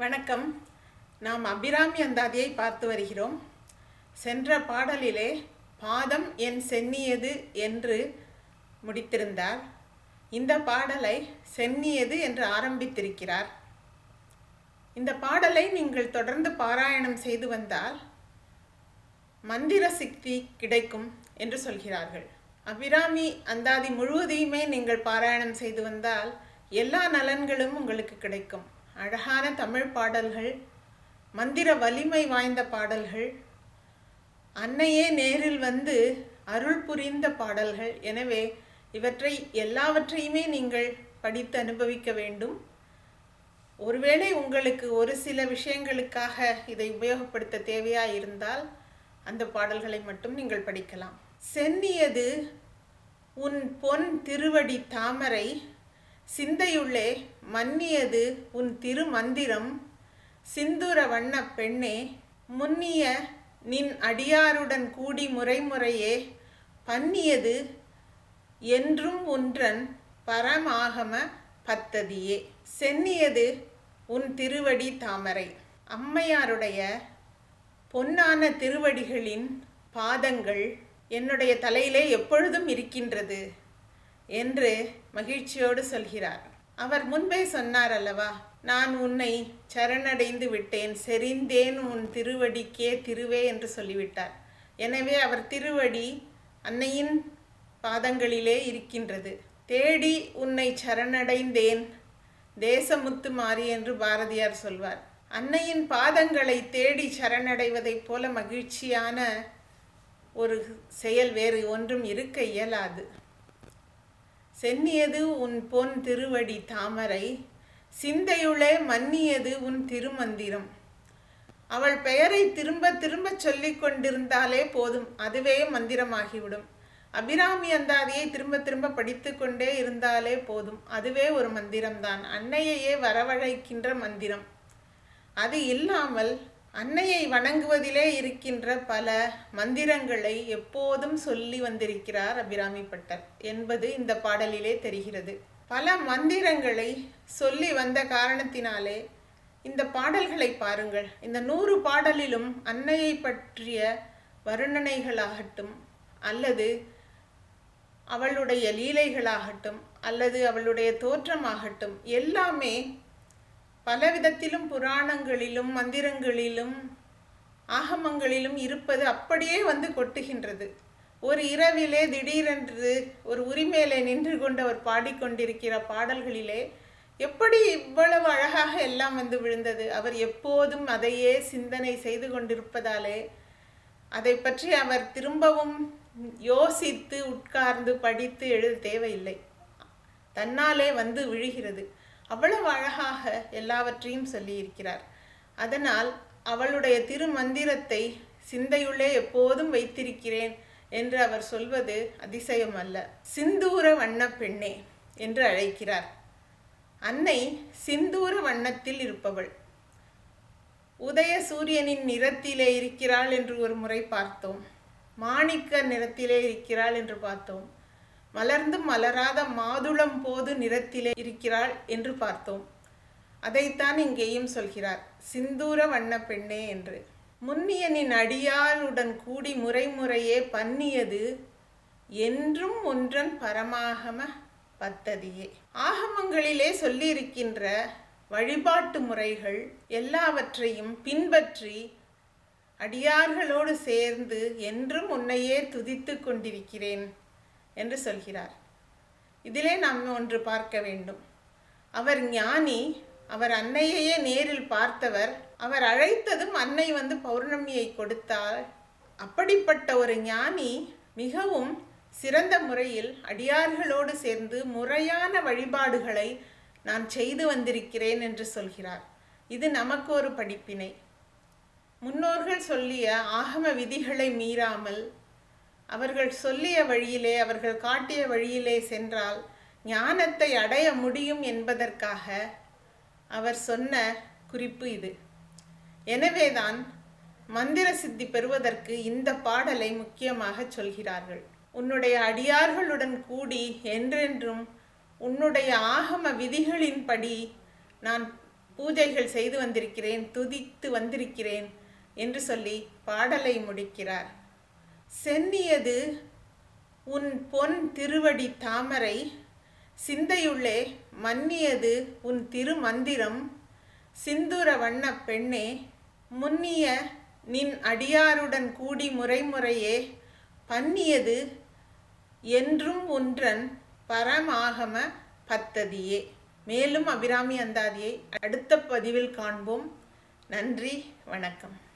வணக்கம். நாம் அபிராமி அந்தாதியை பார்த்து வருகிறோம். சென்ற பாடலிலே பாதம் என் சென்னியது என்று முடித்திருந்தார். இந்த பாடலை சென்னியது என்று ஆரம்பித்திருக்கிறார். இந்த பாடலை நீங்கள் தொடர்ந்து பாராயணம் செய்து வந்தால் மந்திர சக்தி கிடைக்கும் என்று சொல்கிறார்கள். அபிராமி அந்தாதி முழுவதையுமே நீங்கள் பாராயணம் செய்து வந்தால் எல்லா நலன்களும் உங்களுக்கு கிடைக்கும். அழகான தமிழ் பாடல்கள் மந்திர வலிமை வாய்ந்த பாடல்கள் அன்னையே நேரில் வந்து அருள் புரிந்த பாடல்கள். எனவே இவற்றை எல்லாவற்றையுமே நீங்கள் படித்து அனுபவிக்க வேண்டும். ஒருவேளை உங்களுக்கு ஒரு சில விஷயங்களுக்காக இதை உபயோகப்படுத்த தேவையா இருந்தால் அந்த பாடல்களை மட்டும் நீங்கள் படிக்கலாம். சென்னியது உன் பொன் திருவடி தாமரை சிந்தையுள்ளே மன்னியது உன் திருமந்திரம். சிந்துர வண்ண பெண்ணே முன்னிய நின் அடியாருடன் கூடி முறைமுறையே பன்னியது என்றும் ஒன்றன் பரமாகம பத்ததியே. சென்னியது உன் திருவடி தாமரை. அம்மையாருடைய பொன்னான திருவடிகளின் பாதங்கள் என்னுடைய தலையிலே எப்பொழுதும் இருக்கின்றது. என்று மகிழ்ச்சியோடு சொல்கிறார். அவர் முன்பே சொன்னார் அல்லவா நான் உன்னை சரணடைந்து விட்டேன் செறிந்தேன் உன் திருவடிக்கே திருவே என்று சொல்லிவிட்டார். எனவே அவர் திருவடி அன்னையின் பாதங்களிலே இருக்கின்றது. தேடி உன்னை சரணடைந்தேன் தேசமுத்து மாறி என்று பாரதியார் சொல்வார். அன்னையின் பாதங்களை தேடி சரணடைவதைப் போல மகிழ்ச்சியான ஒரு செயல் வேறு ஒன்றும் இருக்க இயலாது. சென்னியது உன் பொன் திருவடி தாமரை சிந்தையுளே மன்னியது உன் திருமந்திரம். அவள் பெயரை திரும்ப திரும்ப சொல்லிக் கொண்டிருந்தாலே போதும் அதுவே மந்திரமாகிவிடும். அபிராமி அந்தாதியை திரும்ப திரும்ப படித்து கொண்டே இருந்தாலே போதும் அதுவே ஒரு மந்திரம்தான். அன்னையையே வரவழைக்கின்ற மந்திரம். அது இல்லாமல் அன்னையை வணங்குவதிலே இருக்கின்ற பல மந்திரங்களை எப்போதும் சொல்லி வந்திருக்கிறார் அபிராமி பட்டர் என்பது இந்த பாடலிலே தெரிகிறது. பல மந்திரங்களை சொல்லி வந்த காரணத்தினாலே இந்த பாடல்களை பாருங்கள். இந்த நூறு பாடலிலும் அன்னையை பற்றிய வருணனைகளாகட்டும் அல்லது அவளுடைய லீலைகளாகட்டும் அல்லது அவளுடைய தோற்றமாகட்டும் எல்லாமே பலவிதத்திலும் புராணங்களிலும் மந்திரங்களிலும் ஆகமங்களிலும் இருப்பது அப்படியே வந்து கொட்டுகின்றது. ஒரு இரவிலே திடீரென்று ஒரு உரிமையிலே நின்று கொண்டு அவர் பாடிக்கொண்டிருக்கிற பாடல்களிலே எப்படி இவ்வளவு அழகாக எல்லாம் வந்து விழுந்தது? அவர் எப்போதும் அதையே சிந்தனை செய்து கொண்டிருப்பதாலே அதை பற்றி அவர் திரும்பவும் யோசித்து உட்கார்ந்து படித்து எழுத தேவையில்லை. தன்னாலே வந்து விழுகிறது. அவ்வளவு அழகாக எல்லாவற்றையும் சொல்லியிருக்கிறார். அதனால் அவளுடைய திருமந்திரத்தை சிந்தையுள்ளே எப்போதும் வைத்திருக்கிறேன் என்று அவர் சொல்வது அதிசயம் அல்ல சிந்தூர வண்ண பெண்ணே என்று அழைக்கிறார். அன்னை சிந்தூர வண்ணத்தில் இருப்பவள். உதய சூரியனின் நிறத்திலே இருக்கிறாள் என்று ஒரு முறை பார்த்தோம். மாணிக்க நிறத்திலே இருக்கிறாள் என்று பார்த்தோம். மலர்ந்து மலராத மாதுளம் போது நிறத்திலே இருக்கிறாள் என்று பார்த்தோம். அதைத்தான் இங்கேயும் சொல்கிறார் சிந்தூர வண்ண பெண்ணே என்று. முன்னியனின் அடியாளுடன் கூடி முறைமுறையே பன்னியது என்றும் ஒன்றன் பரமாகம பத்ததியே. ஆகமங்களிலே சொல்லியிருக்கின்ற வழிபாட்டு முறைகள் எல்லாவற்றையும் பின்பற்றி அடியார்களோடு சேர்ந்து என்றும் உன்னையே துதித்து கொண்டிருக்கிறேன். என்று சொல்கிறார். இதிலே நாம் ஒன்று பார்க்க வேண்டும். அவர் ஞானி அவர் அன்னையையே நேரில் பார்த்தவர் அவர் அழைத்ததும் அன்னை வந்து பௌர்ணமியை கொடுத்தால் அப்படிப்பட்ட ஒரு ஞானி மிகவும் சிறந்த முறையில் அடியார்களோடு சேர்ந்து முறையான வழிபாடுகளை நான் செய்து வந்திருக்கிறேன் என்று சொல்கிறார். இது நமக்கு ஒரு படிப்பினை. முன்னோர்கள் சொல்லிய ஆகம விதிகளை மீறாமல் அவர்கள் சொல்லிய வழியிலே அவர்கள் காட்டிய வழியிலே சென்றால் ஞானத்தை அடைய முடியும் என்பதற்காக அவர் சொன்ன குறிப்பு இது. எனவேதான் மந்திர சித்தி பெறுவதற்கு இந்த பாடலை முக்கியமாக சொல்கிறார்கள். உன்னுடைய அடியார்களுடன் கூடி என்றென்றும் உன்னுடைய ஆகம விதிகளின்படி நான் பூஜைகள் செய்து வந்திருக்கிறேன் துதித்து வந்திருக்கிறேன் என்று சொல்லி பாடலை முடிக்கிறார். சென்னியது உன் பொன் திருவடி தாமரை சிந்தையுள்ளே மன்னியது உன் திருமந்திரம் சிந்துர வண்ண பெண்ணே முன்னிய நின் அடியாருடன் கூடி முறைமுறையே பன்னியது என்றும் ஒன்றன் பரமாகம பத்ததியே. மேலும் அபிராமி அந்தாதியை அடுத்த பதிவில் காண்போம். நன்றி வணக்கம்.